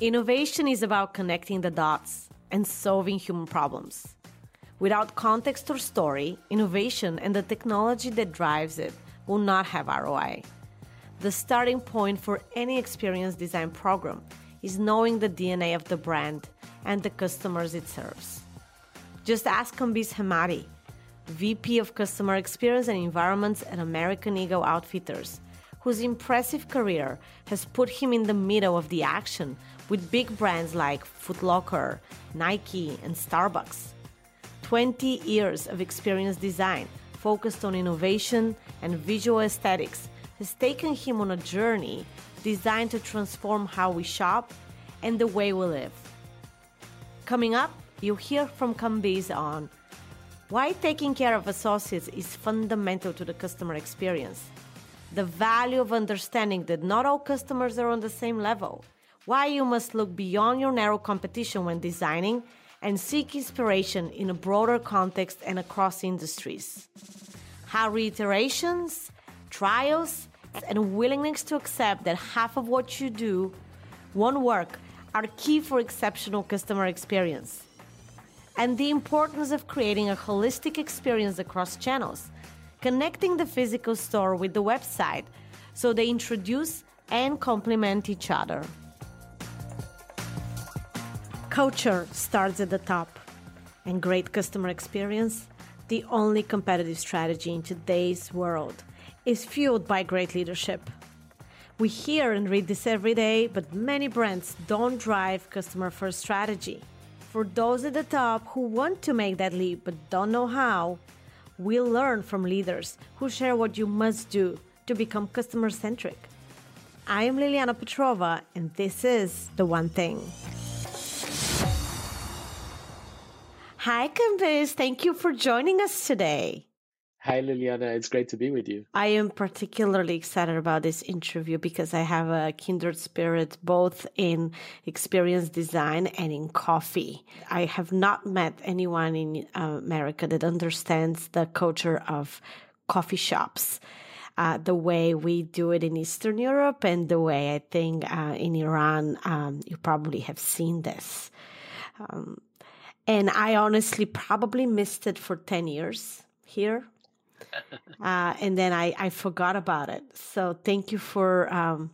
Innovation is about connecting the dots and solving human problems. Without context or story, innovation and the technology that drives it will not have ROI. The starting point for any experience design program is knowing the DNA of the brand and the customers it serves. Just ask Kambiz Hemati, VP of Customer Experience and Environments at American Eagle Outfitters, whose impressive career has put him in the middle of the action with big brands like Foot Locker, Nike, and Starbucks. 20 years of experience design focused on innovation and visual aesthetics has taken him on a journey designed to transform how we shop and the way we live. Coming up, you'll hear from Kambiz on why taking care of associates is fundamental to the customer experience, the value of understanding that not all customers are on the same level, why you must look beyond your narrow competition when designing, and seek inspiration in a broader context and across industries. How reiterations, trials, and willingness to accept that half of what you do won't work are key for exceptional customer experience. And the importance of creating a holistic experience across channels, connecting the physical store with the website so they introduce and complement each other. Culture starts at the top, and great customer experience, the only competitive strategy in today's world, is fueled by great leadership. We hear and read this every day, but many brands don't drive customer first strategy. For those at the top who want to make that leap but don't know how, we'll learn from leaders who share what you must do to become customer centric. I am Liliana Petrova, and this is The One Thing. Hi, Kambiz. Thank you for joining us today. Hi, Liliana. It's great to be with you. I am particularly excited about this interview because I have a kindred spirit both in experience design and in coffee. I have not met anyone in uh, America that understands the culture of coffee shops. Uh, the way we do it in Eastern Europe and the way I think uh, in Iran, um, you probably have seen this. Um, and I honestly probably missed it for 10 years here. Uh, and then I, I forgot about it. So thank you for um,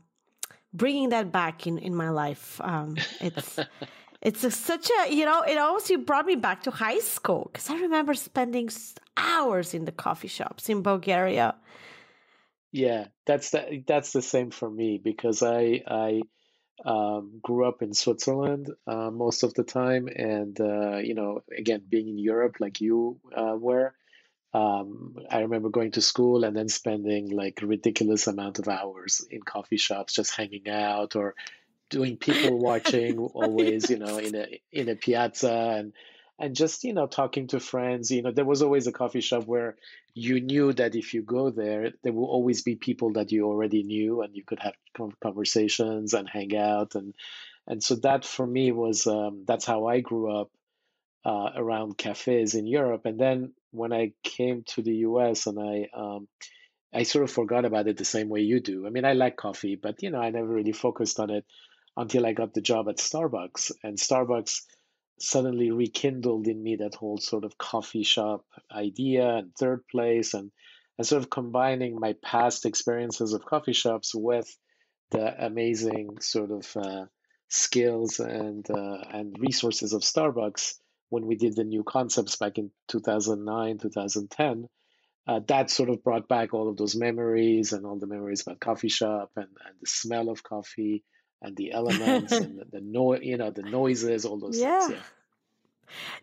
bringing that back in, in my life. Um, it's it's a, such a you know it also brought me back to high school because I remember spending hours in the coffee shops in Bulgaria. Yeah, that's the, that's the same for me because I I um, grew up in Switzerland uh, most of the time, and uh, you know, again, being in Europe like you uh, were, um, I remember going to school and then spending like ridiculous amount of hours in coffee shops, just hanging out or doing people watching. always, you know, in a in a piazza and and just you know talking to friends you know there was always a coffee shop where you knew that if you go there there will always be people that you already knew and you could have conversations and hang out. And and so that for me was um, that's how i grew up uh, around cafes in europe. And then when i came to the us and i um, i sort of forgot about it the same way you do. I mean i like coffee but you know i never really focused on it until i got the job at starbucks. And starbucks suddenly rekindled in me that whole sort of coffee shop idea and third place and and sort of combining my past experiences of coffee shops with the amazing sort of uh, skills and uh, and resources of Starbucks when we did the new concepts back in 2009 2010 uh, that sort of brought back all of those memories and all the memories about coffee shop and, and the smell of coffee and the elements and the, the noise, you know, the noises, all those yeah. things. Yeah.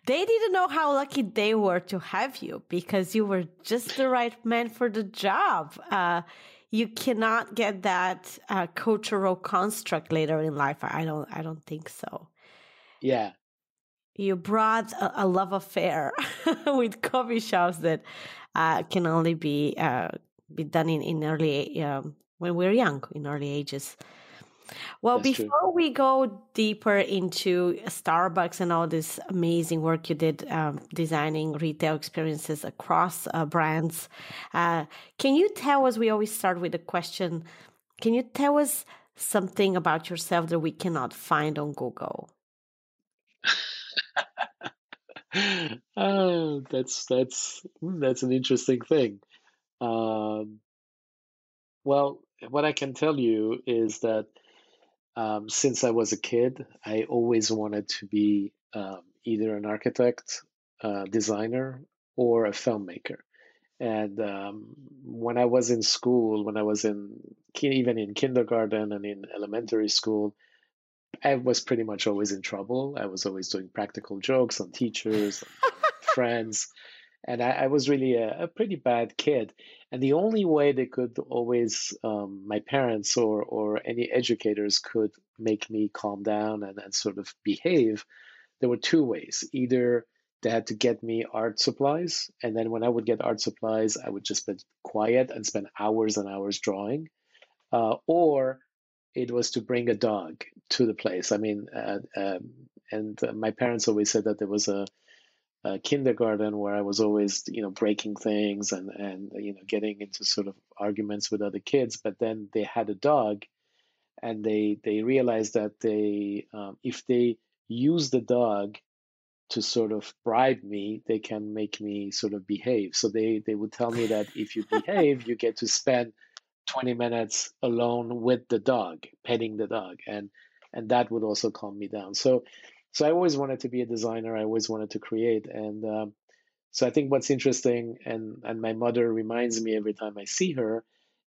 They didn't know how lucky they were to have you because you were just the right man for the job. Uh, you cannot get that uh, cultural construct later in life. I don't. I don't think so. Yeah. You brought a, a love affair with coffee shops that uh, can only be uh, be done in in early um, when we're young in early ages. Well, That's before true. we go deeper into Starbucks and all this amazing work you did um, designing retail experiences across uh, brands, uh, can you tell us? We always start with a question. Can you tell us something about yourself that we cannot find on Google? oh, that's that's hmm, that's an interesting thing. Um, well, what I can tell you is that um, since I was a kid, I always wanted to be um, either an architect, uh, designer, or a filmmaker. And um, when I was in school, when I was in even in kindergarten and in elementary school, I was pretty much always in trouble. I was always doing practical jokes on teachers, friends, and I, I was really a, a, pretty bad kid. And the only way they could always, um, my parents or or any educators could make me calm down and, and sort of behave. There were two ways: either they had to get me art supplies. And then when I would get art supplies, I would just be quiet and spend hours and hours drawing. Uh, or it was to bring a dog to the place. I mean, uh, um, and uh, my parents always said that there was a, a, kindergarten where I was always, you know, breaking things and and you know getting into sort of arguments with other kids. But then they had a dog, and they they realized that they um, if they use the dog to sort of bribe me, they can make me sort of behave. So they, they would tell me that if you behave, you get to spend 20 minutes alone with the dog, petting the dog. And and that would also calm me down. So so I always wanted to be a designer. I always wanted to create. And um, so I think what's interesting, and and my mother reminds me every time I see her,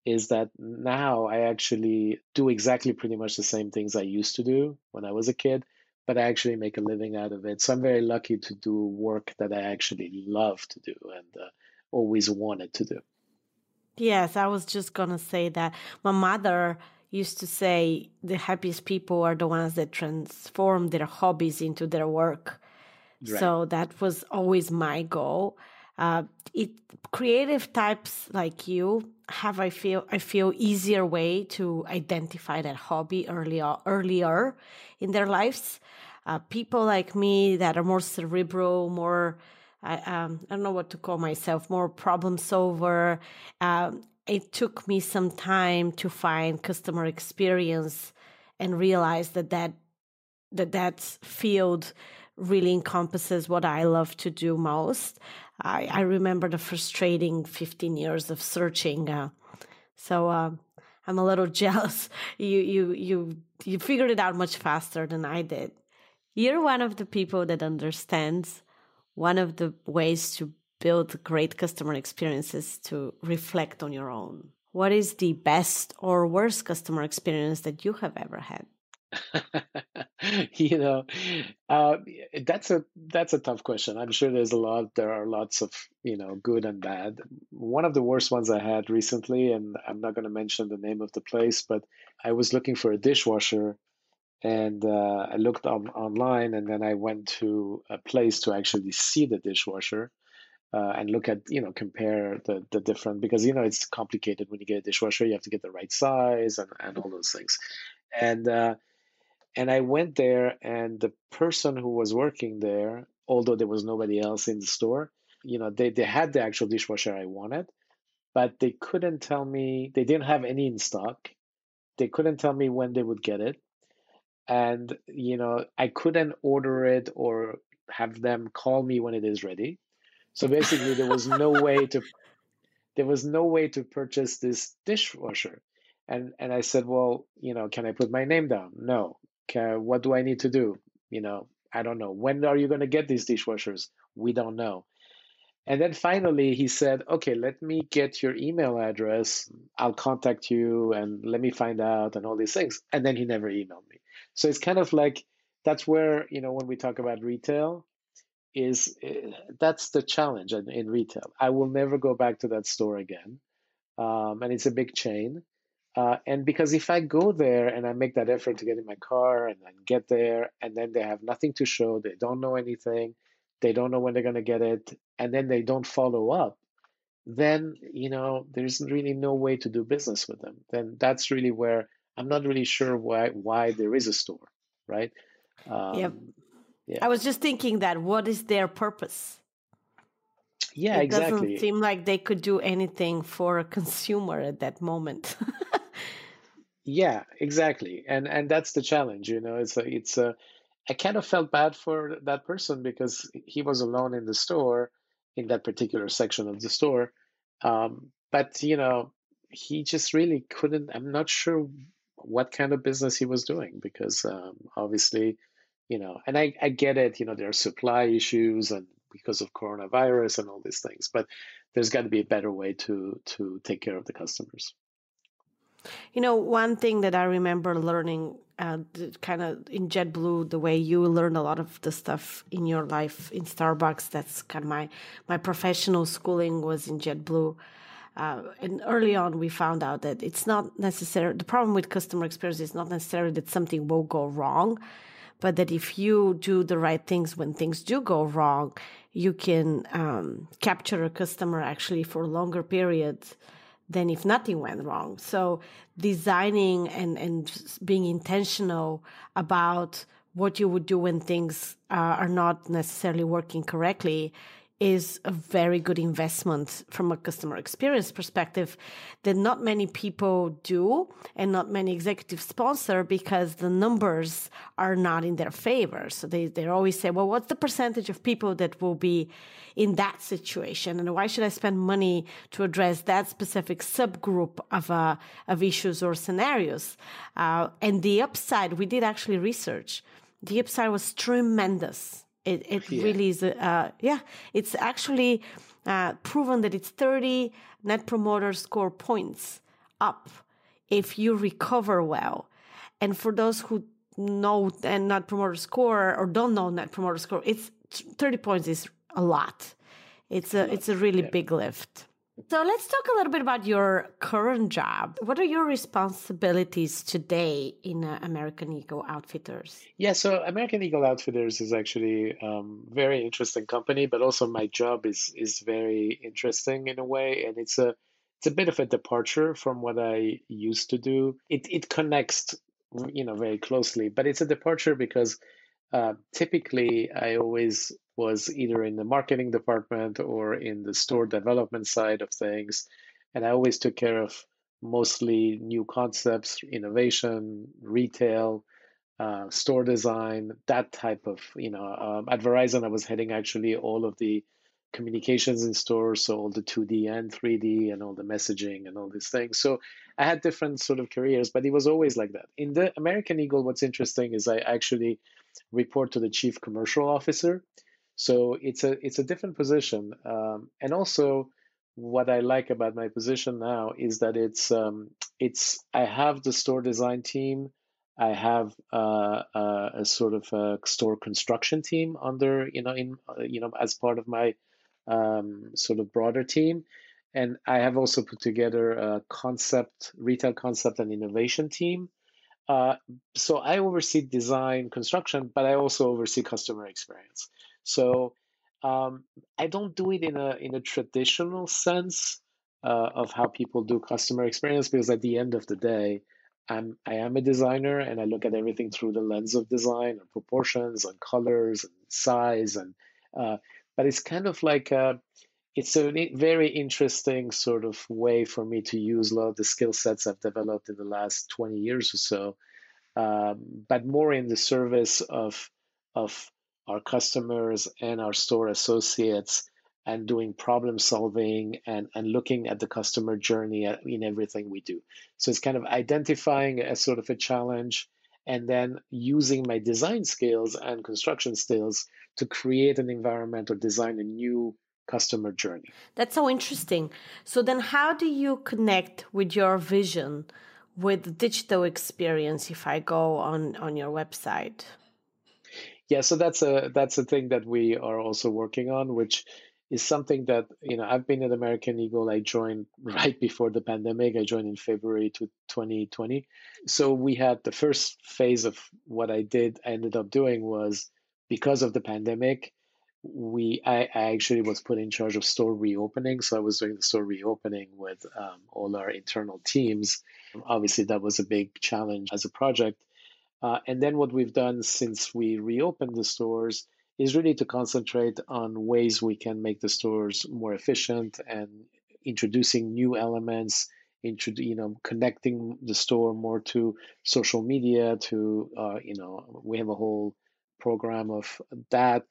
is that now I actually do exactly pretty much the same things I used to do when I was a kid but I actually make a living out of it. So I'm very lucky to do work that I actually love to do and uh, always wanted to do. Yes, I was just to say that my mother used to say the happiest people are the ones that transform their hobbies into their work. Right. So that was always my goal. Uh, it creative types like you have I feel I feel easier way to identify that hobby earlier earlier in their lives. Uh, people like me that are more cerebral, more I, um, I don't know what to call myself, more problem solver. Um, it took me some time to find customer experience and realize that that that that field really encompasses what I love to do most. I, I remember the frustrating 15 years of searching. Uh, so uh, I'm a little jealous. You you you you figured it out much faster than I did. You're one of the people that understands one of the ways to build great customer experiences to reflect on your own. What is the best or worst customer experience that you have ever had? you know, uh, that's a that's a tough question. I'm sure there's a lot. There are lots of you know good and bad. One of the worst ones I had recently, and I'm not going to mention the name of the place, but I was looking for a dishwasher, and uh, I looked on, online, and then I went to a place to actually see the dishwasher. Uh, and look at you know compare the the different because you know it's complicated when you get a dishwasher you have to get the right size and, and all those things and uh, and I went there, and the person who was working there, although there was nobody else in the store, you know, they, they had the actual dishwasher I wanted, but they couldn't tell me, they didn't have any in stock. They couldn't tell me when they would get it. And, you know, I couldn't order it or have them call me when it is ready. So basically, there was no way to there was no way to purchase this dishwasher. And and I said, well, you know, can I put my name down? No what do I need to do? You know, I don't know. When are you going to get these dishwashers? We don't know. And then finally, he said, okay, let me get your email address. I'll contact you and let me find out and all these things. And then he never emailed me. So it's kind of like that's where, you know, when we talk about retail, is eh, that's the challenge in, in retail. I will never go back to that store again. Um, and it's a big chain. Uh, and because if I go there and I make that effort to get in my car and then get there, and then they have nothing to show, they don't know anything, they don't know when they're going to get it, and then they don't follow up, then you know there's really no way to do business with them. Then that's really where I'm not really sure why why there is a store, right? Um, yep. Yeah. I was just thinking that what is their purpose? Yeah, exactly. it exactly. doesn't seem like they could do anything for a consumer at that moment. Yeah, exactly. And and that's the challenge, you know. It's a it's a I kind of felt bad for that person because he was alone in the store in that particular section of the store. Um, but you know, he just really couldn't. I'm not sure what kind of business he was doing because um, obviously, you know, and I, I get it. You know, there are supply issues and because of coronavirus and all these things, but there's got to be a better way to to take care of the customers. You know, one thing that I remember learning, uh, kind of in JetBlue, the way you learn a lot of the stuff in your life in Starbucks. That's kind of my my professional schooling was in JetBlue. Uh, and early on, we found out that it's not necessary. The problem with customer experience is not necessarily that something will go wrong, but that if you do the right things when things do go wrong, you can um, capture a customer actually for longer periods than if nothing went wrong. So designing and, and being intentional about what you would do when things uh, are not necessarily working correctly is a very good investment from a customer experience perspective that not many people do and not many executives sponsor because the numbers are not in their favor. So they, they always say, well, what's the percentage of people that will be in that situation? And why should I spend money to address that specific subgroup of, uh, of issues or scenarios? Uh, and the upside, we did actually research. The upside was tremendous it, it yeah. really is, uh, yeah, it's actually uh, proven that it's 30 net promoter score points up if you recover well. And for those who know and net promoter score or don't know net promoter score, it's 30 points is a lot. It's a, it's a really yeah. big lift. So let's talk a little bit about your current job. What are your responsibilities today in uh, American Eagle Outfitters? Yeah, so American Eagle Outfitters is actually a um, very interesting company, but also my job is is very interesting in a way, and it's a it's a bit of a departure from what I used to do. It it connects, you know, very closely, but it's a departure because uh, typically I always was either in the marketing department or in the store development side of things. And I always took care of mostly new concepts, innovation, retail, uh, store design, that type of, you know, um, at Verizon, I was heading actually all of the communications in stores, so all the 2D and 3D and all the messaging and all these things. So I had different sort of careers, but it was always like that. In the American Eagle, what's interesting is I actually report to the chief commercial officer. So it's a it's a different position, um, and also what I like about my position now is that it's um, it's I have the store design team, I have uh, uh, a sort of a store construction team under you know in uh, you know as part of my um, sort of broader team, and I have also put together a concept retail concept and innovation team. Uh, so I oversee design construction, but I also oversee customer experience. So um, I don't do it in a in a traditional sense uh, of how people do customer experience because at the end of the day, I'm I am a designer and I look at everything through the lens of design and proportions and colors and size and uh, but it's kind of like a, it's a very interesting sort of way for me to use a lot of the skill sets I've developed in the last 20 years or so, um, but more in the service of of our customers and our store associates and doing problem solving and, and looking at the customer journey in everything we do. So it's kind of identifying a sort of a challenge and then using my design skills and construction skills to create an environment or design a new customer journey. That's so interesting. So then how do you connect with your vision with digital experience if I go on on your website? Yeah, so that's a that's a thing that we are also working on, which is something that you know I've been at American Eagle. I joined right before the pandemic. I joined in February to 2020. So we had the first phase of what I did. I ended up doing was because of the pandemic. We I, I actually was put in charge of store reopening. So I was doing the store reopening with um, all our internal teams. Obviously, that was a big challenge as a project. Uh, and then what we've done since we reopened the stores is really to concentrate on ways we can make the stores more efficient and introducing new elements introduce you know connecting the store more to social media to uh, you know we have a whole program of that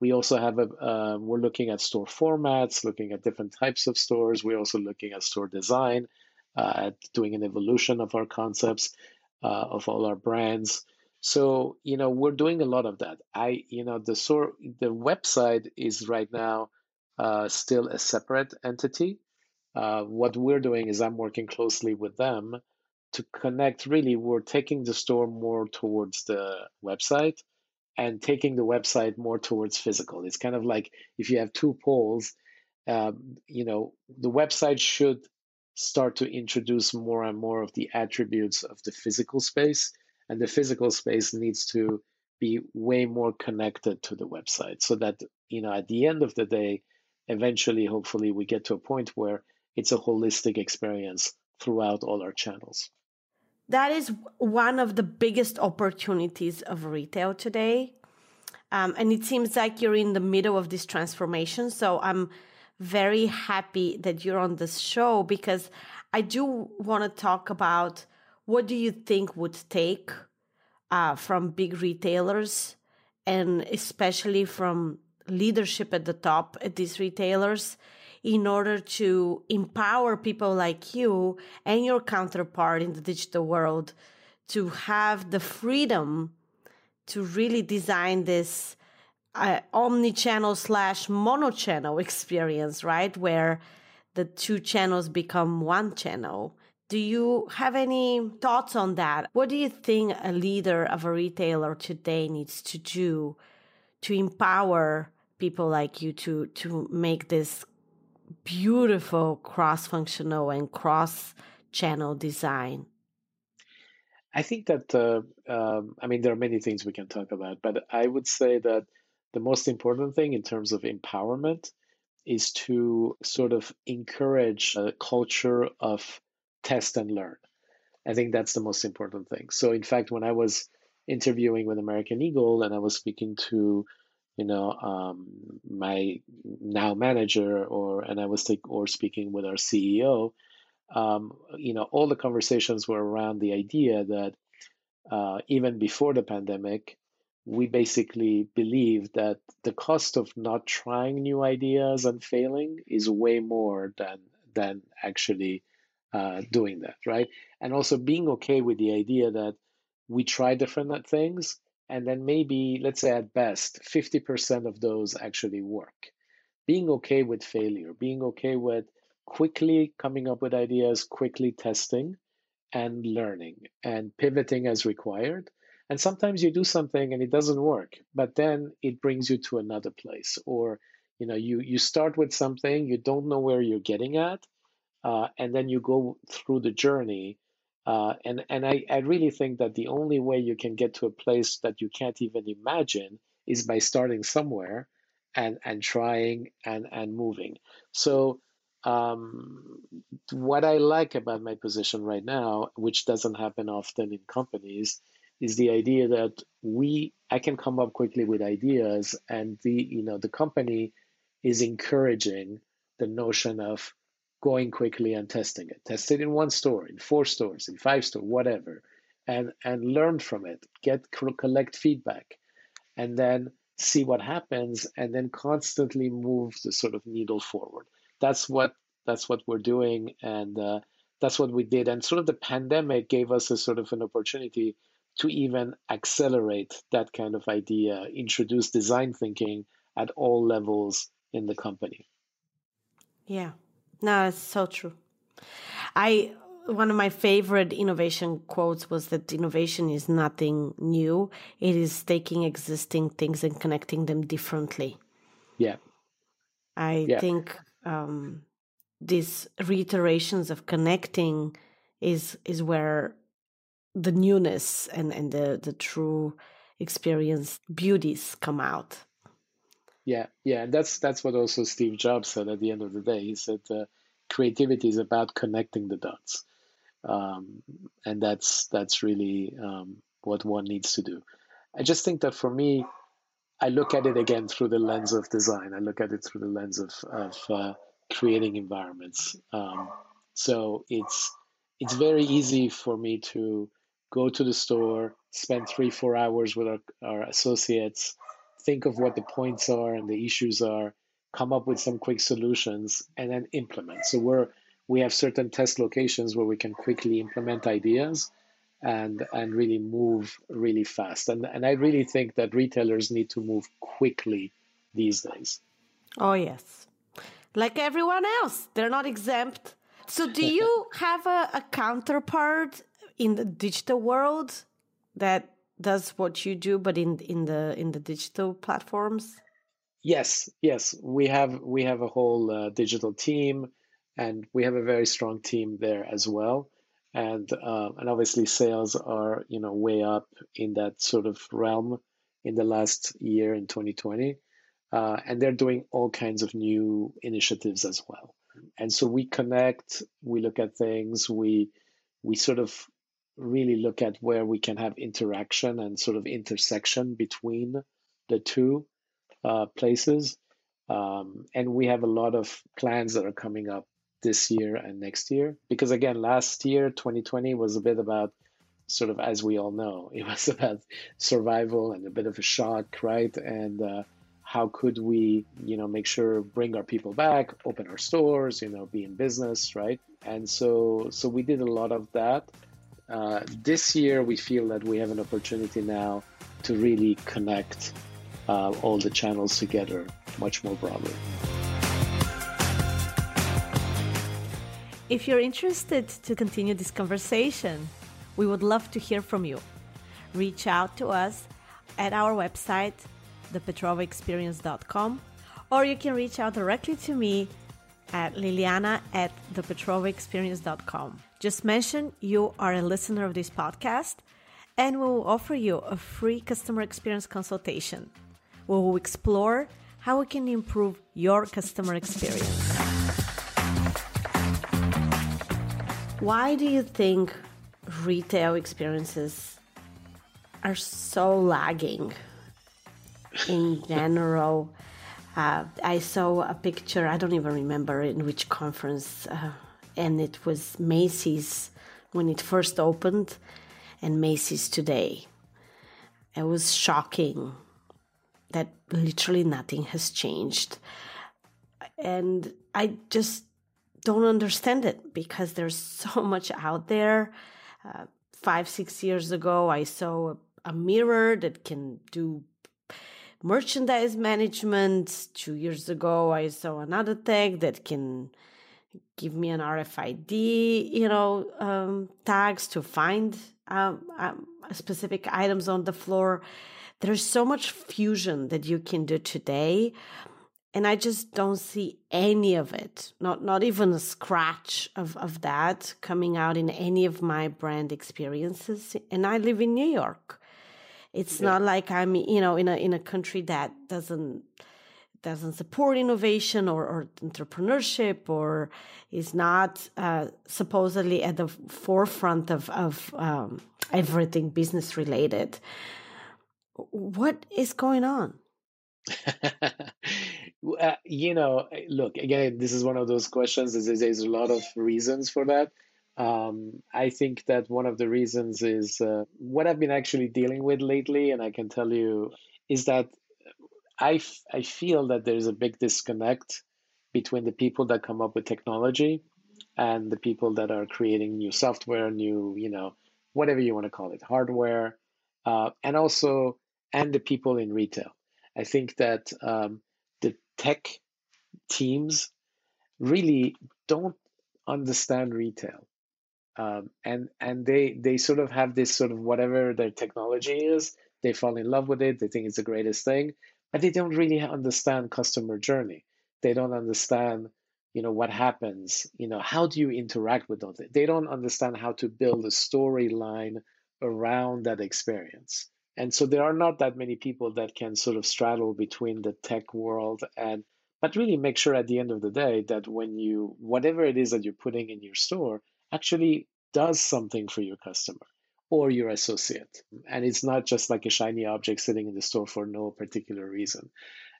we also have a uh, we're looking at store formats looking at different types of stores. We're also looking at store design uh, at doing an evolution of our concepts uh, of all our brands. So you know we're doing a lot of that. I you know the store the website is right now uh, still a separate entity. Uh, what we're doing is I'm working closely with them to connect. Really, we're taking the store more towards the website and taking the website more towards physical. It's kind of like if you have two poles, um, you know, the website should start to introduce more and more of the attributes of the physical space, and the physical space needs to be way more connected to the website so that you know at the end of the day eventually hopefully we get to a point where it's a holistic experience throughout all our channels. That is one of the biggest opportunities of retail today. Um, and it seems like you're in the middle of this transformation. So I'm very happy that you're on this show because I do want to talk about what do you think would take uh, from big retailers and especially from leadership at the top at these retailers in order to empower people like you and your counterpart in the digital world to have the freedom to really design this uh, omni-channel slash mono-channel experience, right? Where the two channels become one channel. Do you have any thoughts on that? What do you think a leader of a retailer today needs to do to empower people like you to to make this beautiful cross functional and cross channel design? I think that, uh, um, I mean, there are many things we can talk about, but I would say that the most important thing in terms of empowerment is to sort of encourage a culture of test and learn. I think that's the most important thing. So, in fact, when I was interviewing with American Eagle and I was speaking to you know um, my now manager or and I was take, or speaking with our CEO, um, you know all the conversations were around the idea that uh, even before the pandemic, we basically believe that the cost of not trying new ideas and failing is way more than than actually uh, doing that, right? And also being okay with the idea that we try different things and then maybe, let's say at best, 50% of those actually work. Being okay with failure, being okay with quickly coming up with ideas, quickly testing and learning and pivoting as required. And sometimes you do something and it doesn't work, but then it brings you to another place. Or, you know, you, you start with something, you don't know where you're getting at, uh, and then you go through the journey uh, and and I, I really think that the only way you can get to a place that you can't even imagine is by starting somewhere and and trying and and moving. So um, what I like about my position right now, which doesn't happen often in companies, is the idea that we I can come up quickly with ideas, and the you know the company is encouraging the notion of going quickly and testing it. Test it in one store, in four stores, in five stores, whatever, and and learn from it. Get collect feedback, and then see what happens, and then constantly move the sort of needle forward. That's what that's what we're doing, and uh, that's what we did. And sort of the pandemic gave us a sort of an opportunity to even accelerate that kind of idea, introduce design thinking at all levels in the company. Yeah, no, it's so true. I one of my favorite innovation quotes was that innovation is nothing new. It is taking existing things and connecting them differently. Yeah. I yeah. think um, these reiterations of connecting is is where the newness and, and the, the true experience beauties come out. Yeah, yeah, and that's that's what also Steve Jobs said at the end of the day. He said uh, creativity is about connecting the dots, um, and that's that's really um, what one needs to do. I just think that for me, I look at it again through the lens of design. I look at it through the lens of of uh, creating environments. Um, So it's it's very easy for me to go to the store, spend three, four hours with our, our associates, think of what the points are and the issues are, come up with some quick solutions, and then implement. So we're we have certain test locations where we can quickly implement ideas and and really move really fast. And and I really think that retailers need to move quickly these days. Oh yes. Like everyone else, they're not exempt. So do you have a, a counterpart in the digital world that does what you do but in in the in the digital platforms? Yes, yes, we have we have a whole uh, digital team and we have a very strong team there as well. And uh, and obviously sales are you know way up in that sort of realm in the last year in 2020 uh, and they're doing all kinds of new initiatives as well. And so we connect we look at things we we sort of really look at where we can have interaction and sort of intersection between the two uh, places um, and we have a lot of plans that are coming up this year and next year. Because again, last year, 2020, was a bit about sort of, as we all know, it was about survival and a bit of a shock, right? And uh, how could we, you know, make sure bring our people back, open our stores, you know, be in business, right? And so, so we did a lot of that. Uh, this year, we feel that we have an opportunity now to really connect uh, all the channels together much more broadly. If you're interested to continue this conversation, we would love to hear from you. Reach out to us at our website, thepetrovaexperience.com, or you can reach out directly to me at liliana at thepetrovaexperience.com. Just mention you are a listener of this podcast, and we will offer you a free customer experience consultation. We will explore how we can improve your customer experience. Why do you think retail experiences are so lagging in general? Uh, I saw a picture, I don't even remember in which conference, uh, and it was Macy's when it first opened and Macy's today. It was shocking that literally nothing has changed. And I just don't understand it because there's so much out there. Uh, five, six years ago, I saw a, a mirror that can do merchandise management. Two years ago, I saw another tag that can give me an RFID, you know, um, tags to find um, um, specific items on the floor. There's so much fusion that you can do today and I just don't see any of it, not not even a scratch of, of that coming out in any of my brand experiences. And I live in New York. It's yeah. not like I'm, you know, in a in a country that doesn't doesn't support innovation or, or entrepreneurship or is not uh, supposedly at the forefront of of um, everything business related. What is going on? Uh, you know, look, again, this is one of those questions. There's, there's a lot of reasons for that. Um, I think that one of the reasons is uh, what I've been actually dealing with lately, and I can tell you is that I, f- I feel that there's a big disconnect between the people that come up with technology and the people that are creating new software, new, you know, whatever you want to call it, hardware, uh, and also, and the people in retail. I think that um, the tech teams really don't understand retail. Um, and and they they sort of have this sort of whatever their technology is, they fall in love with it. They think it's the greatest thing, but they don't really understand customer journey. They don't understand, you know, what happens. You know, how do you interact with those? They don't understand how to build a storyline around that experience. And so there are not that many people that can sort of straddle between the tech world and but really make sure at the end of the day that when you whatever it is that you're putting in your store actually does something for your customer or your associate. And it's not just like a shiny object sitting in the store for no particular reason.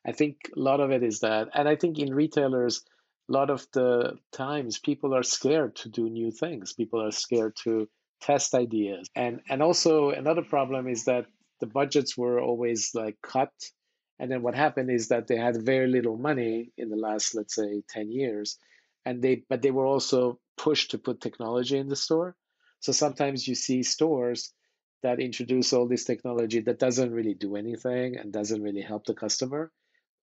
I think a lot of it is that, and I think in retailers, a lot of the times people are scared to do new things. People are scared to test ideas. And and also another problem is that the budgets were always like cut. And then what happened is that they had very little money in the last, let's say, 10 years. And they but they were also pushed to put technology in the store. So sometimes you see stores that introduce all this technology that doesn't really do anything and doesn't really help the customer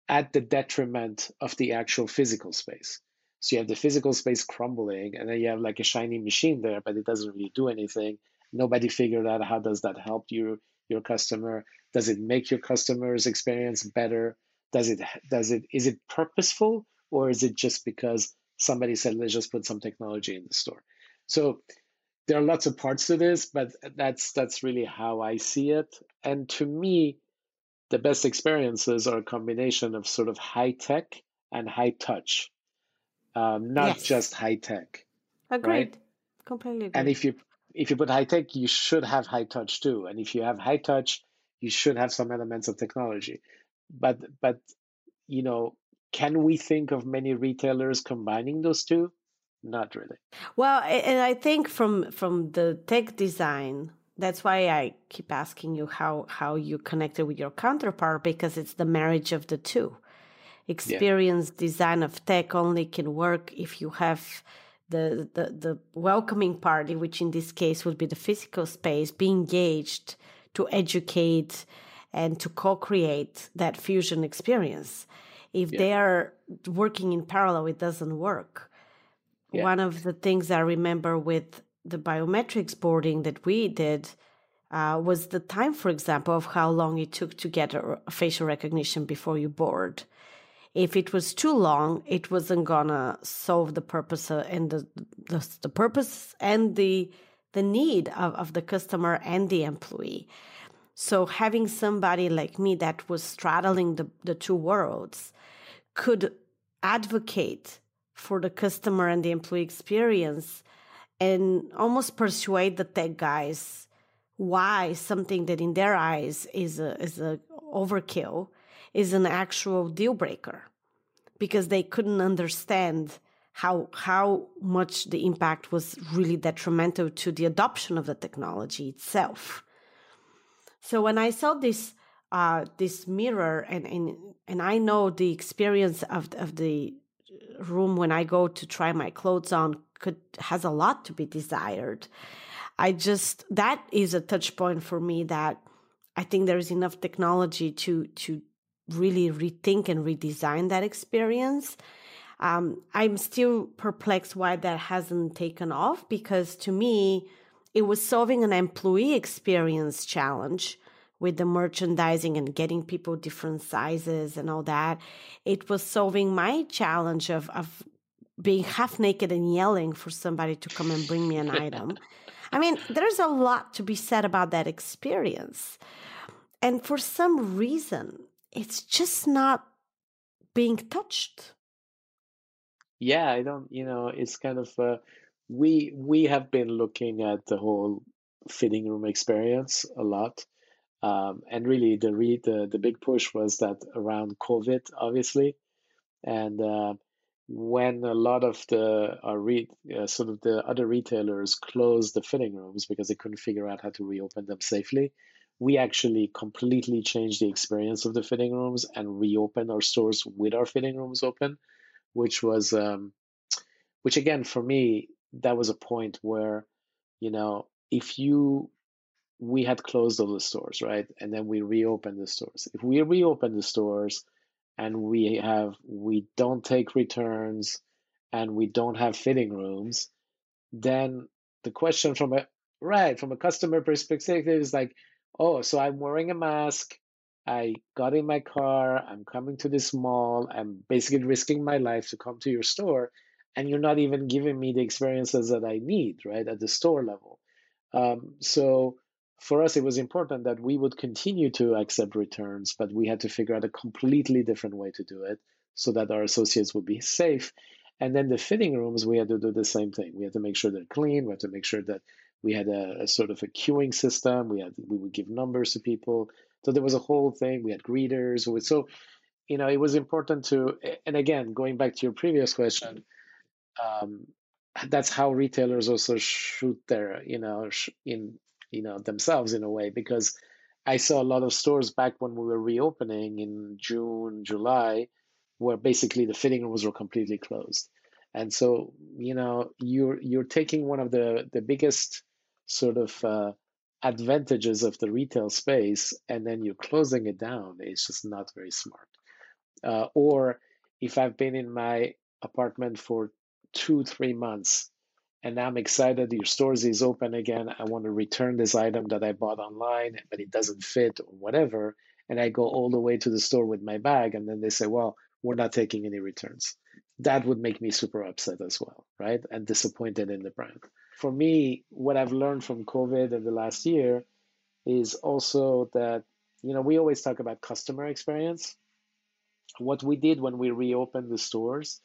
at the detriment of the actual physical space. So you have the physical space crumbling, and then you have like a shiny machine there, but it doesn't really do anything. Nobody figured out how does that help you, your customer? Does it make your customer's experience better? Does it does it is it purposeful or is it just because somebody said let's just put some technology in the store? So there are lots of parts to this, but that's that's really how I see it. And to me, the best experiences are a combination of sort of high tech and high touch, um, not yes. just high tech. Agreed. Right? Completely. Agreed. And if you if you put high tech, you should have high touch too. And if you have high touch, you should have some elements of technology. But but you know, can we think of many retailers combining those two? Not really. Well, and I think from from the tech design that's why I keep asking you how how you connected with your counterpart because it's the marriage of the two. Experience yeah. design of tech only can work if you have the, the the welcoming party, which in this case would be the physical space, be engaged to educate and to co-create that fusion experience. If yeah. they are working in parallel, it doesn't work. Yeah. One of the things I remember with the biometrics boarding that we did uh, was the time, for example, of how long it took to get a, facial recognition before you board. If it was too long, it wasn't gonna solve the purpose uh, and the, the, the purpose and the the need of, of the customer and the employee. So having somebody like me that was straddling the, the two worlds could advocate for the customer and the employee experience and almost persuade the tech guys why something that in their eyes is a, is a overkill is an actual deal breaker because they couldn't understand how how much the impact was really detrimental to the adoption of the technology itself. So when I saw this uh, this mirror and, and and I know the experience of of the room when I go to try my clothes on could has a lot to be desired. I just that is a touch point for me that I think there is enough technology to to really rethink and redesign that experience. Um, I'm still perplexed why that hasn't taken off because to me, it was solving an employee experience challenge with the merchandising and getting people different sizes and all that. It was solving my challenge of, of being half naked and yelling for somebody to come and bring me an item. I mean, there's a lot to be said about that experience. And for some reason, it's just not being touched. Yeah, I don't, you know, it's kind of uh, we we have been looking at the whole fitting room experience a lot. Um, and really the, re- the the big push was that around COVID, obviously, and uh, when a lot of the uh, re- uh, sort of the other retailers closed the fitting rooms because they couldn't figure out how to reopen them safely, we actually completely changed the experience of the fitting rooms and reopened our stores with our fitting rooms open, which was, um, which again for me that was a point where, you know, if you we had closed all the stores, right, and then we reopened the stores. If we reopen the stores and we have we don't take returns and we don't have fitting rooms, then the question from a right from a customer perspective is like, oh, so I'm wearing a mask. I got in my car. I'm coming to this mall. I'm basically risking my life to come to your store, and you're not even giving me the experiences that I need, right, at the store level. Um, so for us, it was important that we would continue to accept returns, but we had to figure out a completely different way to do it so that our associates would be safe. And then the fitting rooms, we had to do the same thing. We had to make sure they're clean. We had to make sure that we had a, a sort of a queuing system. We had we would give numbers to people. So there was a whole thing. We had greeters. So you know, it was important to, and again, going back to your previous question, um, that's how retailers also shoot their, you know, in, you know, themselves in a way, because I saw a lot of stores back when we were reopening in June, July, where basically the fitting rooms were completely closed. And so, you know, you're you're taking one of the the biggest sort of uh, advantages of the retail space, and then you're closing it down. It's just not very smart. Uh, or if I've been in my apartment for two, three months, and I'm excited your stores is open again. I want to return this item that I bought online, but it doesn't fit or whatever. And I go all the way to the store with my bag, and then they say, "Well, we're not taking any returns." That would make me super upset as well, right? And disappointed in the brand. For me, what I've learned from COVID in the last year is also that you know we always talk about customer experience. What we did when we reopened the stores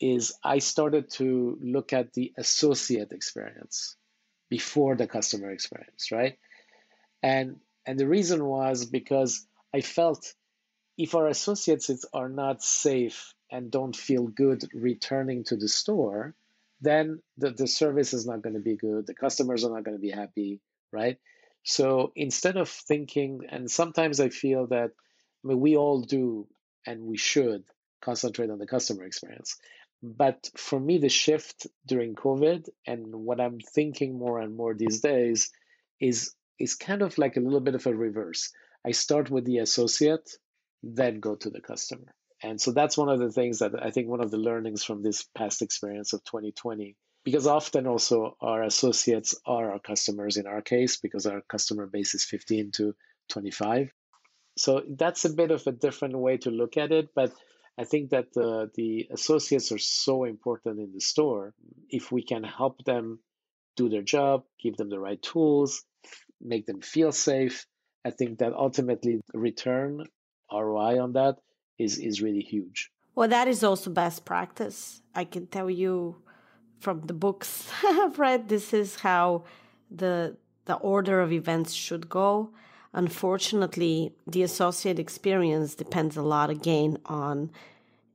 is I started to look at the associate experience before the customer experience, right? And and the reason was because I felt if our associates are not safe and don't feel good returning to the store, then the, the service is not going to be good. The customers are not going to be happy, right? So instead of thinking, and sometimes I feel that I mean, we all do and we should concentrate on the customer experience. But for me, the shift during COVID and what I'm thinking more and more these days is is kind of like a little bit of a reverse. I start with the associate, then go to the customer. And so that's one of the things that I think one of the learnings from this past experience of 2020, because often also our associates are our customers in our case, because our customer base is 15 to 25. So that's a bit of a different way to look at it. But I think that the, the associates are so important in the store. If we can help them do their job, give them the right tools, make them feel safe, I think that ultimately return ROI on that is, is really huge. Well, that is also best practice. I can tell you from the books I've read, this is how the the order of events should go. Unfortunately, the associate experience depends a lot again on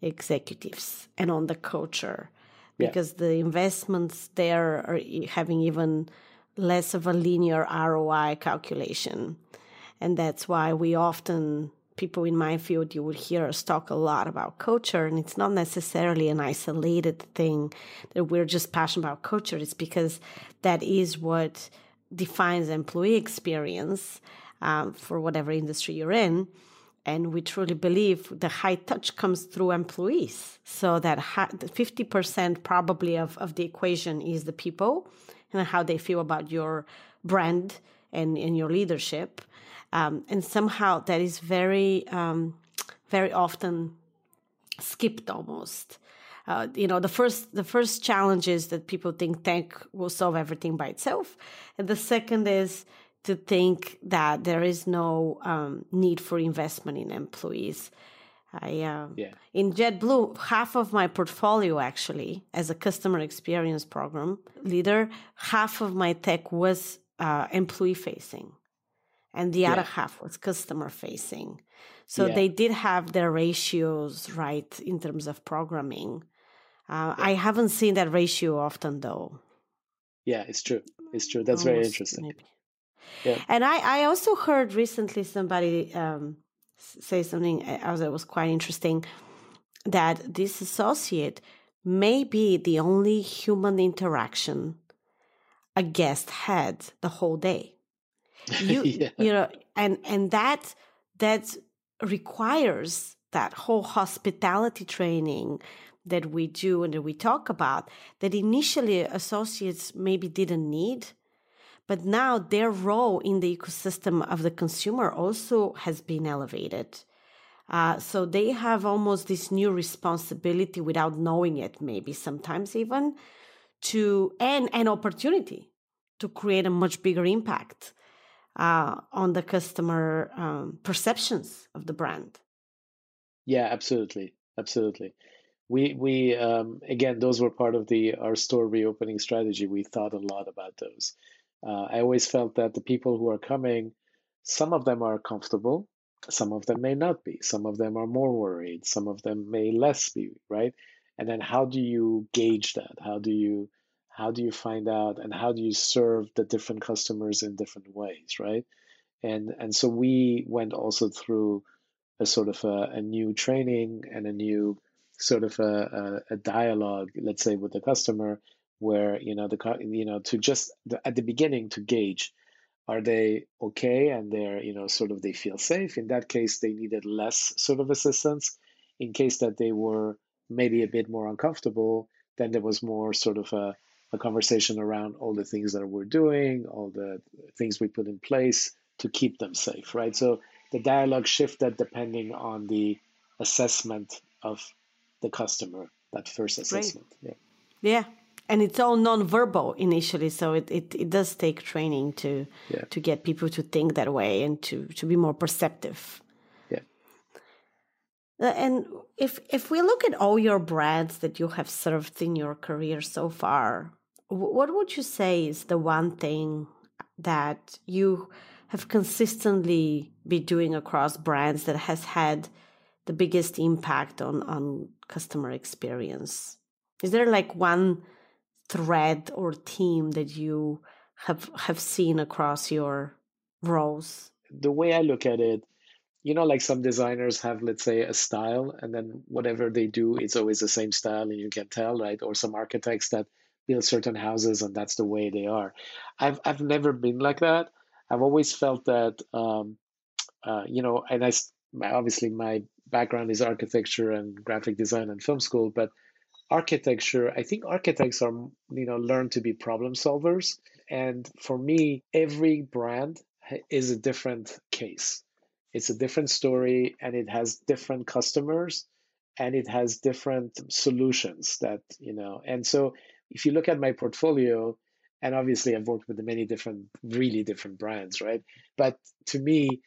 executives and on the culture because yeah. the investments there are having even less of a linear ROI calculation. And that's why we often, people in my field, you would hear us talk a lot about culture. And it's not necessarily an isolated thing that we're just passionate about culture. It's because that is what defines employee experience um, for whatever industry you're in. And we truly believe the high touch comes through employees. So that 50% probably of, of the equation is the people and how they feel about your brand and, and your leadership. Um, and somehow that is very, um, very often skipped almost. Uh, you know, the first the first challenge is that people think tech will solve everything by itself, and the second is to think that there is no um, need for investment in employees. I um, yeah. in JetBlue, half of my portfolio actually, as a customer experience program leader, half of my tech was uh, employee facing, and the yeah. other half was customer facing. So yeah. they did have their ratios right in terms of programming. Uh, I haven't seen that ratio often though. Yeah, it's true. It's true. That's Almost, very interesting. Maybe. Yeah. And I, I also heard recently somebody um, say something as it was quite interesting that this associate may be the only human interaction a guest had the whole day. You yeah. you know, and and that that requires that whole hospitality training that we do and that we talk about that initially associates maybe didn't need but now their role in the ecosystem of the consumer also has been elevated. Uh, so they have almost this new responsibility without knowing it, maybe sometimes even to, and an opportunity to create a much bigger impact uh, on the customer um, perceptions of the brand. Yeah, absolutely, absolutely. We we um, again, those were part of the our store reopening strategy. We thought a lot about those. Uh, I always felt that the people who are coming, some of them are comfortable some of them may not be. Some of them are more worried. Some of them may less be, right? And then how do you gauge that? How do you how do you find out and how do you serve the different customers in different ways, right? And and so we went also through a sort of a, a new training and a new sort of a, a, a, dialogue, let's say, with the customer, where you know the you know to just at the beginning to gauge are they okay and they're you know sort of they feel safe. In that case they needed less sort of assistance. In case that they were maybe a bit more uncomfortable then there was more sort of a, a conversation around all the things that we're doing all the things we put in place to keep them safe right? So the dialogue shifted depending on the assessment of the customer that first assessment. Right. yeah. Yeah and it's all non-verbal initially so it, it, it does take training to yeah. to get people to think that way and to to be more perceptive. Yeah. Uh, and if if we look at all your brands that you have served in your career so far what would you say is the one thing that you have consistently been doing across brands that has had the biggest impact on on customer experience? Is there like one thread or theme that you have have seen across your roles? The way I look at it, you know, like some designers have, let's say, a style, and then whatever they do, it's always the same style, and you can tell, right? Or some architects that build certain houses, and that's the way they are. I've I've never been like that. I've always felt that, um, uh, you know, and I obviously my background is architecture and graphic design and film school, but architecture, I think architects are, you know, learn to be problem solvers. And for me, every brand is a different case. It's a different story and it has different customers and it has different solutions that, you know, and so if you look at my portfolio, and obviously I've worked with many different, really different brands, right? But to me,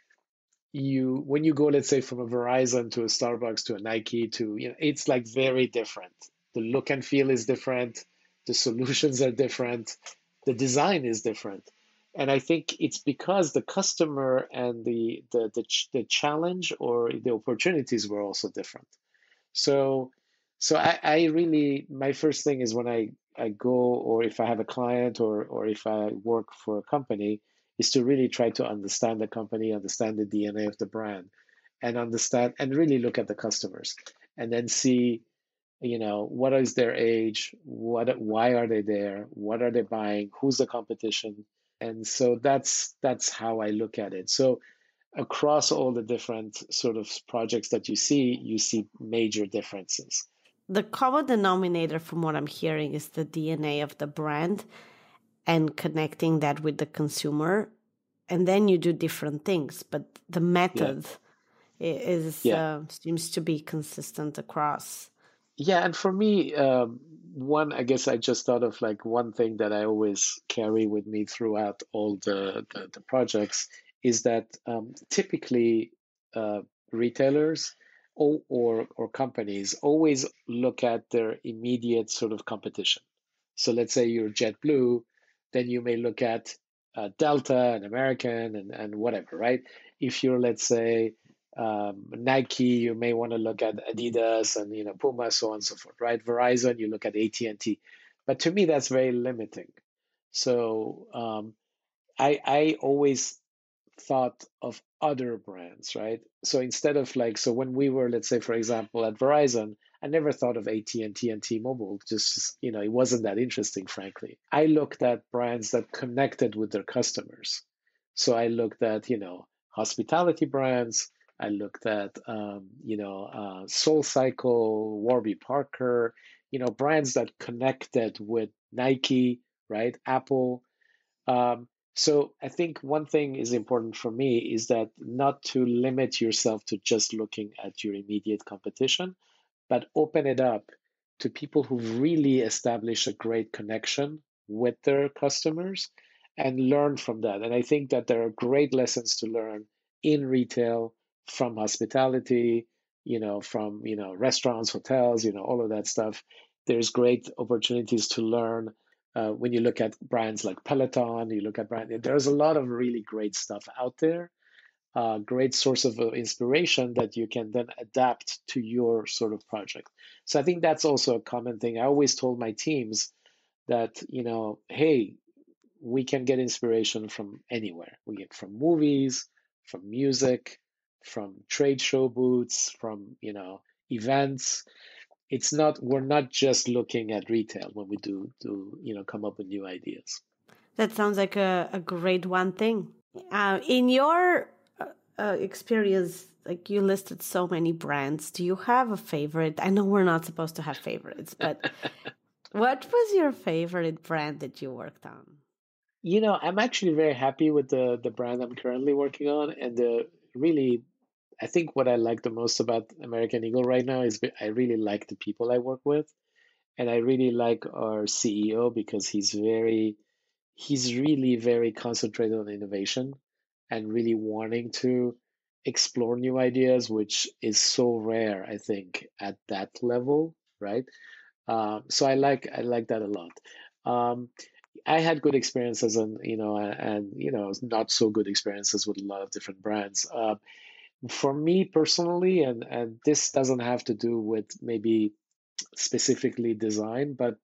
you when you go let's say from a verizon to a starbucks to a nike to you know it's like very different the look and feel is different the solutions are different the design is different. And i think it's because the customer and the the the, the challenge or the opportunities were also different. So so I, I really my first thing is when i i go or if i have a client or or if i work for a company is to really try to understand the company understand the dna of the brand and understand and really look at the customers and then see you know what is their age? What why are they there? What are they buying? Who's the competition? And so that's that's how i look at it. So across all the different sort of projects that you see you see major differences. The common denominator from what i'm hearing is the dna of the brand and connecting that with the consumer. And then you do different things but the method yeah. is yeah. Uh, seems to be consistent across yeah, and for me, um, one, I guess I just thought of like one thing that I always carry with me throughout all the, the, the projects is that um, typically uh, retailers or, or, or companies always look at their immediate sort of competition. So let's say you're JetBlue, then you may look at uh, Delta and American and, and whatever, right? If you're, let's say, um, Nike, you may want to look at Adidas and you know Puma, so on and so forth, right? Verizon, you look at AT and T, but to me that's very limiting. So um, I I always thought of other brands, right? So instead of like, so when we were, let's say, for example, at Verizon, I never thought of AT and T and T-Mobile. Just you know, it wasn't that interesting, frankly. I looked at brands that connected with their customers. So I looked at you know hospitality brands I looked at, um, you know, uh, Soul Cycle, Warby Parker, you know, brands that connected with Nike, right? Apple. Um, so I think one thing is important for me is that not to limit yourself to just looking at your immediate competition, but open it up to people who really establish a great connection with their customers and learn from that. And I think that there are great lessons to learn in retail from hospitality, you know, from you know restaurants, hotels, you know, all of that stuff. There's great opportunities to learn uh, when you look at brands like Peloton. You look at brand. There's a lot of really great stuff out there. a great source of uh, inspiration that you can then adapt to your sort of project. So I think that's also a common thing. I always told my teams that, you know, hey, we can get inspiration from anywhere. We get from movies, from music, from trade show booths, from, you know, events. It's not we're not just looking at retail when we do do, you know, come up with new ideas. That sounds like a, a great one thing. Uh, in your uh, uh, experience, like you listed so many brands, do you have a favorite? I know we're not supposed to have favorites, but what was your favorite brand that you worked on? You know, I'm actually very happy with the the brand I'm currently working on, and the really, I think what I like the most about American Eagle right now is I really like the people I work with, and I really like our CEO because he's very, he's really very concentrated on innovation, and really wanting to explore new ideas, which is so rare, I think, at that level, right? Um, so I like I like that a lot. Um, I had good experiences and you know and, you know not so good experiences with a lot of different brands. Uh, for me personally, and and this doesn't have to do with maybe specifically design, but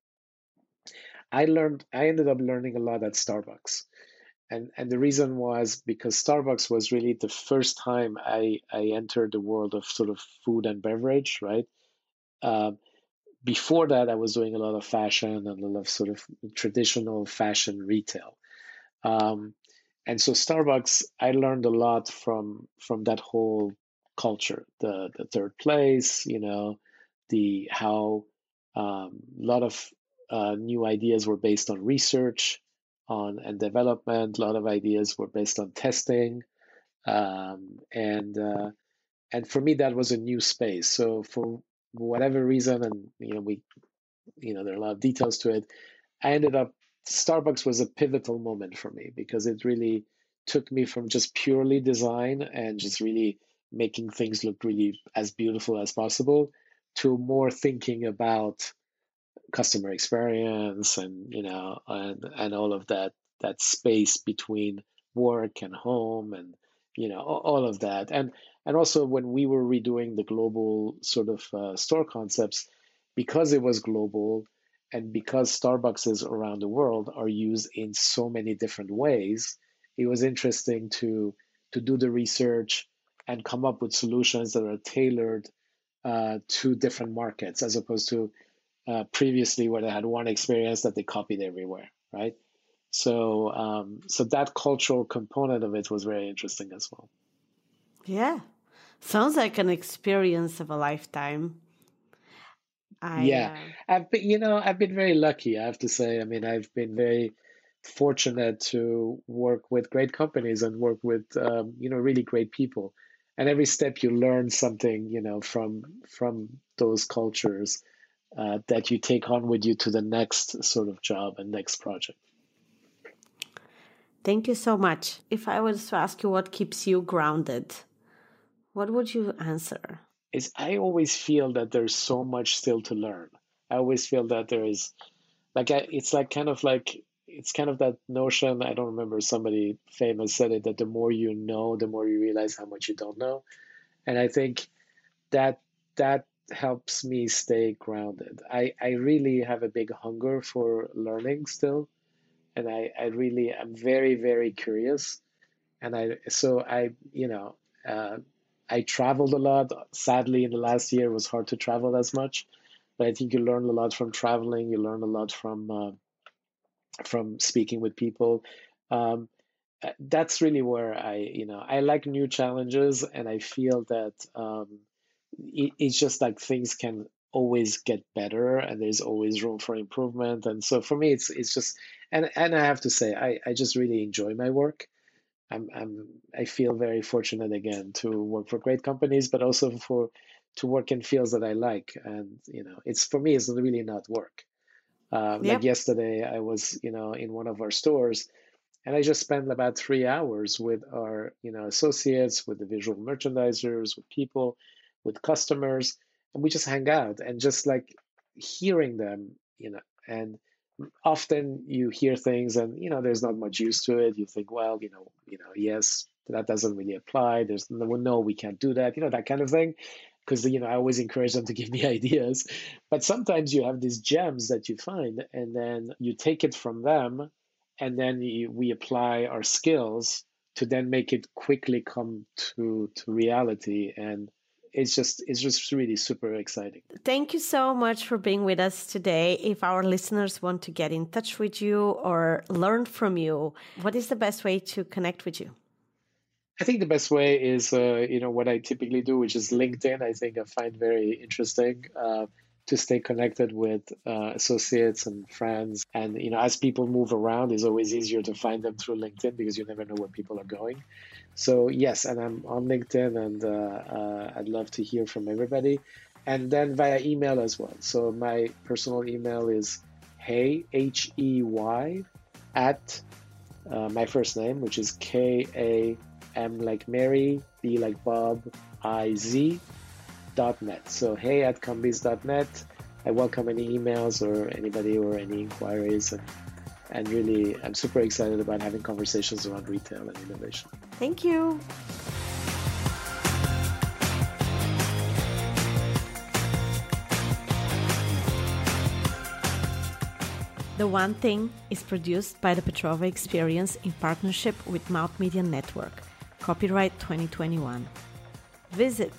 I learned I ended up learning a lot at Starbucks. And and the reason was because Starbucks was really the first time I I entered the world of sort of food and beverage, right? Um, before that, I was doing a lot of fashion and a lot of sort of traditional fashion retail. Um, and so Starbucks, I learned a lot from from that whole culture, the the third place, you know, the how um, a lot of uh, new ideas were based on research, on and development. A lot of ideas were based on testing, um, and uh, and for me that was a new space. So for whatever reason, and you know we, you know there are a lot of details to it. I ended up Starbucks was a pivotal moment for me because it really took me from just purely design and just really making things look really as beautiful as possible to more thinking about customer experience and you know and and all of that that space between work and home and you know all of that and and also when we were redoing the global sort of uh, store concepts because it was global and because starbucks around the world are used in so many different ways it was interesting to to do the research and come up with solutions that are tailored uh, to different markets as opposed to uh, previously where they had one experience that they copied everywhere right? So um, so that cultural component of it was very interesting as well. Yeah Sounds like an experience of a lifetime. I, yeah, uh... I've been, you know, I've been very lucky. I have to say. I mean, I've been very fortunate to work with great companies and work with, um, you know, really great people. And every step you learn something, you know, from from those cultures uh, that you take on with you to the next sort of job and next project. Thank you so much. If I was to ask you what keeps you grounded, what would you answer? Is I always feel that there's so much still to learn. I always feel that there is, like, I, it's like kind of like it's kind of that notion. I don't remember somebody famous said it that the more you know, the more you realize how much you don't know, and I think that that helps me stay grounded. I I really have a big hunger for learning still, and I I really am very very curious, and I so I you know. Uh, I traveled a lot. Sadly, in the last year, it was hard to travel as much, but I think you learn a lot from traveling. You learn a lot from uh, from speaking with people. Um, uh, that's really where I, you know, I like new challenges, and I feel that um, it, it's just like things can always get better, and there's always room for improvement. And so for me, it's it's just, and and I have to say, I I just really enjoy my work. I'm, I'm I feel very fortunate again to work for great companies, but also for to work in fields that I like. And you know, it's for me, it's really not work. Um, yep. Like yesterday, I was you know in one of our stores, and I just spent about three hours with our you know associates, with the visual merchandisers, with people, with customers, and we just hang out and just like hearing them, you know, and often you hear things and you know there's not much use to it. You think, well, you know, you know, yes, that doesn't really apply. There's no, no, we can't do that. You know, that kind of thing. Because you know, I always encourage them to give me ideas. But sometimes you have these gems that you find, and then you take it from them, and then you, we apply our skills to then make it quickly come to to reality and it's just it's just really super exciting. Thank you so much for being with us today. If our listeners want to get in touch with you or learn from you, what is the best way to connect with you? I think the best way is, uh, you know, what I typically do, which is LinkedIn. I think I find very interesting. Uh, to stay connected with uh, associates and friends. And you know, as people move around, it's always easier to find them through LinkedIn because you never know where people are going. So yes, and I'm on LinkedIn, and uh, uh, I'd love to hear from everybody. And then via email as well. So my personal email is hey h e y at uh, my first name, which is K A M like Mary, B like Bob, I Z net. So hey at kambiz.net. I welcome any emails or anybody or any inquiries and and really I'm super excited about having conversations around retail and innovation. Thank you. The One Thing is produced by the Petrova Experience in partnership with Mouth Media Network. Copyright 2021. Visit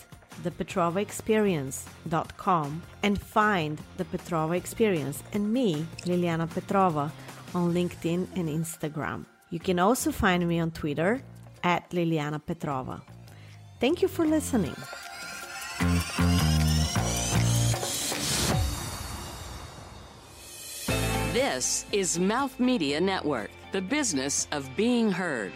thepetrovaexperience.com and find the Petrova Experience and me, Liliana Petrova, on LinkedIn and Instagram. You can also find me on Twitter at Liliana Petrova. Thank you for listening. This is Mouth Media Network, the business of being heard.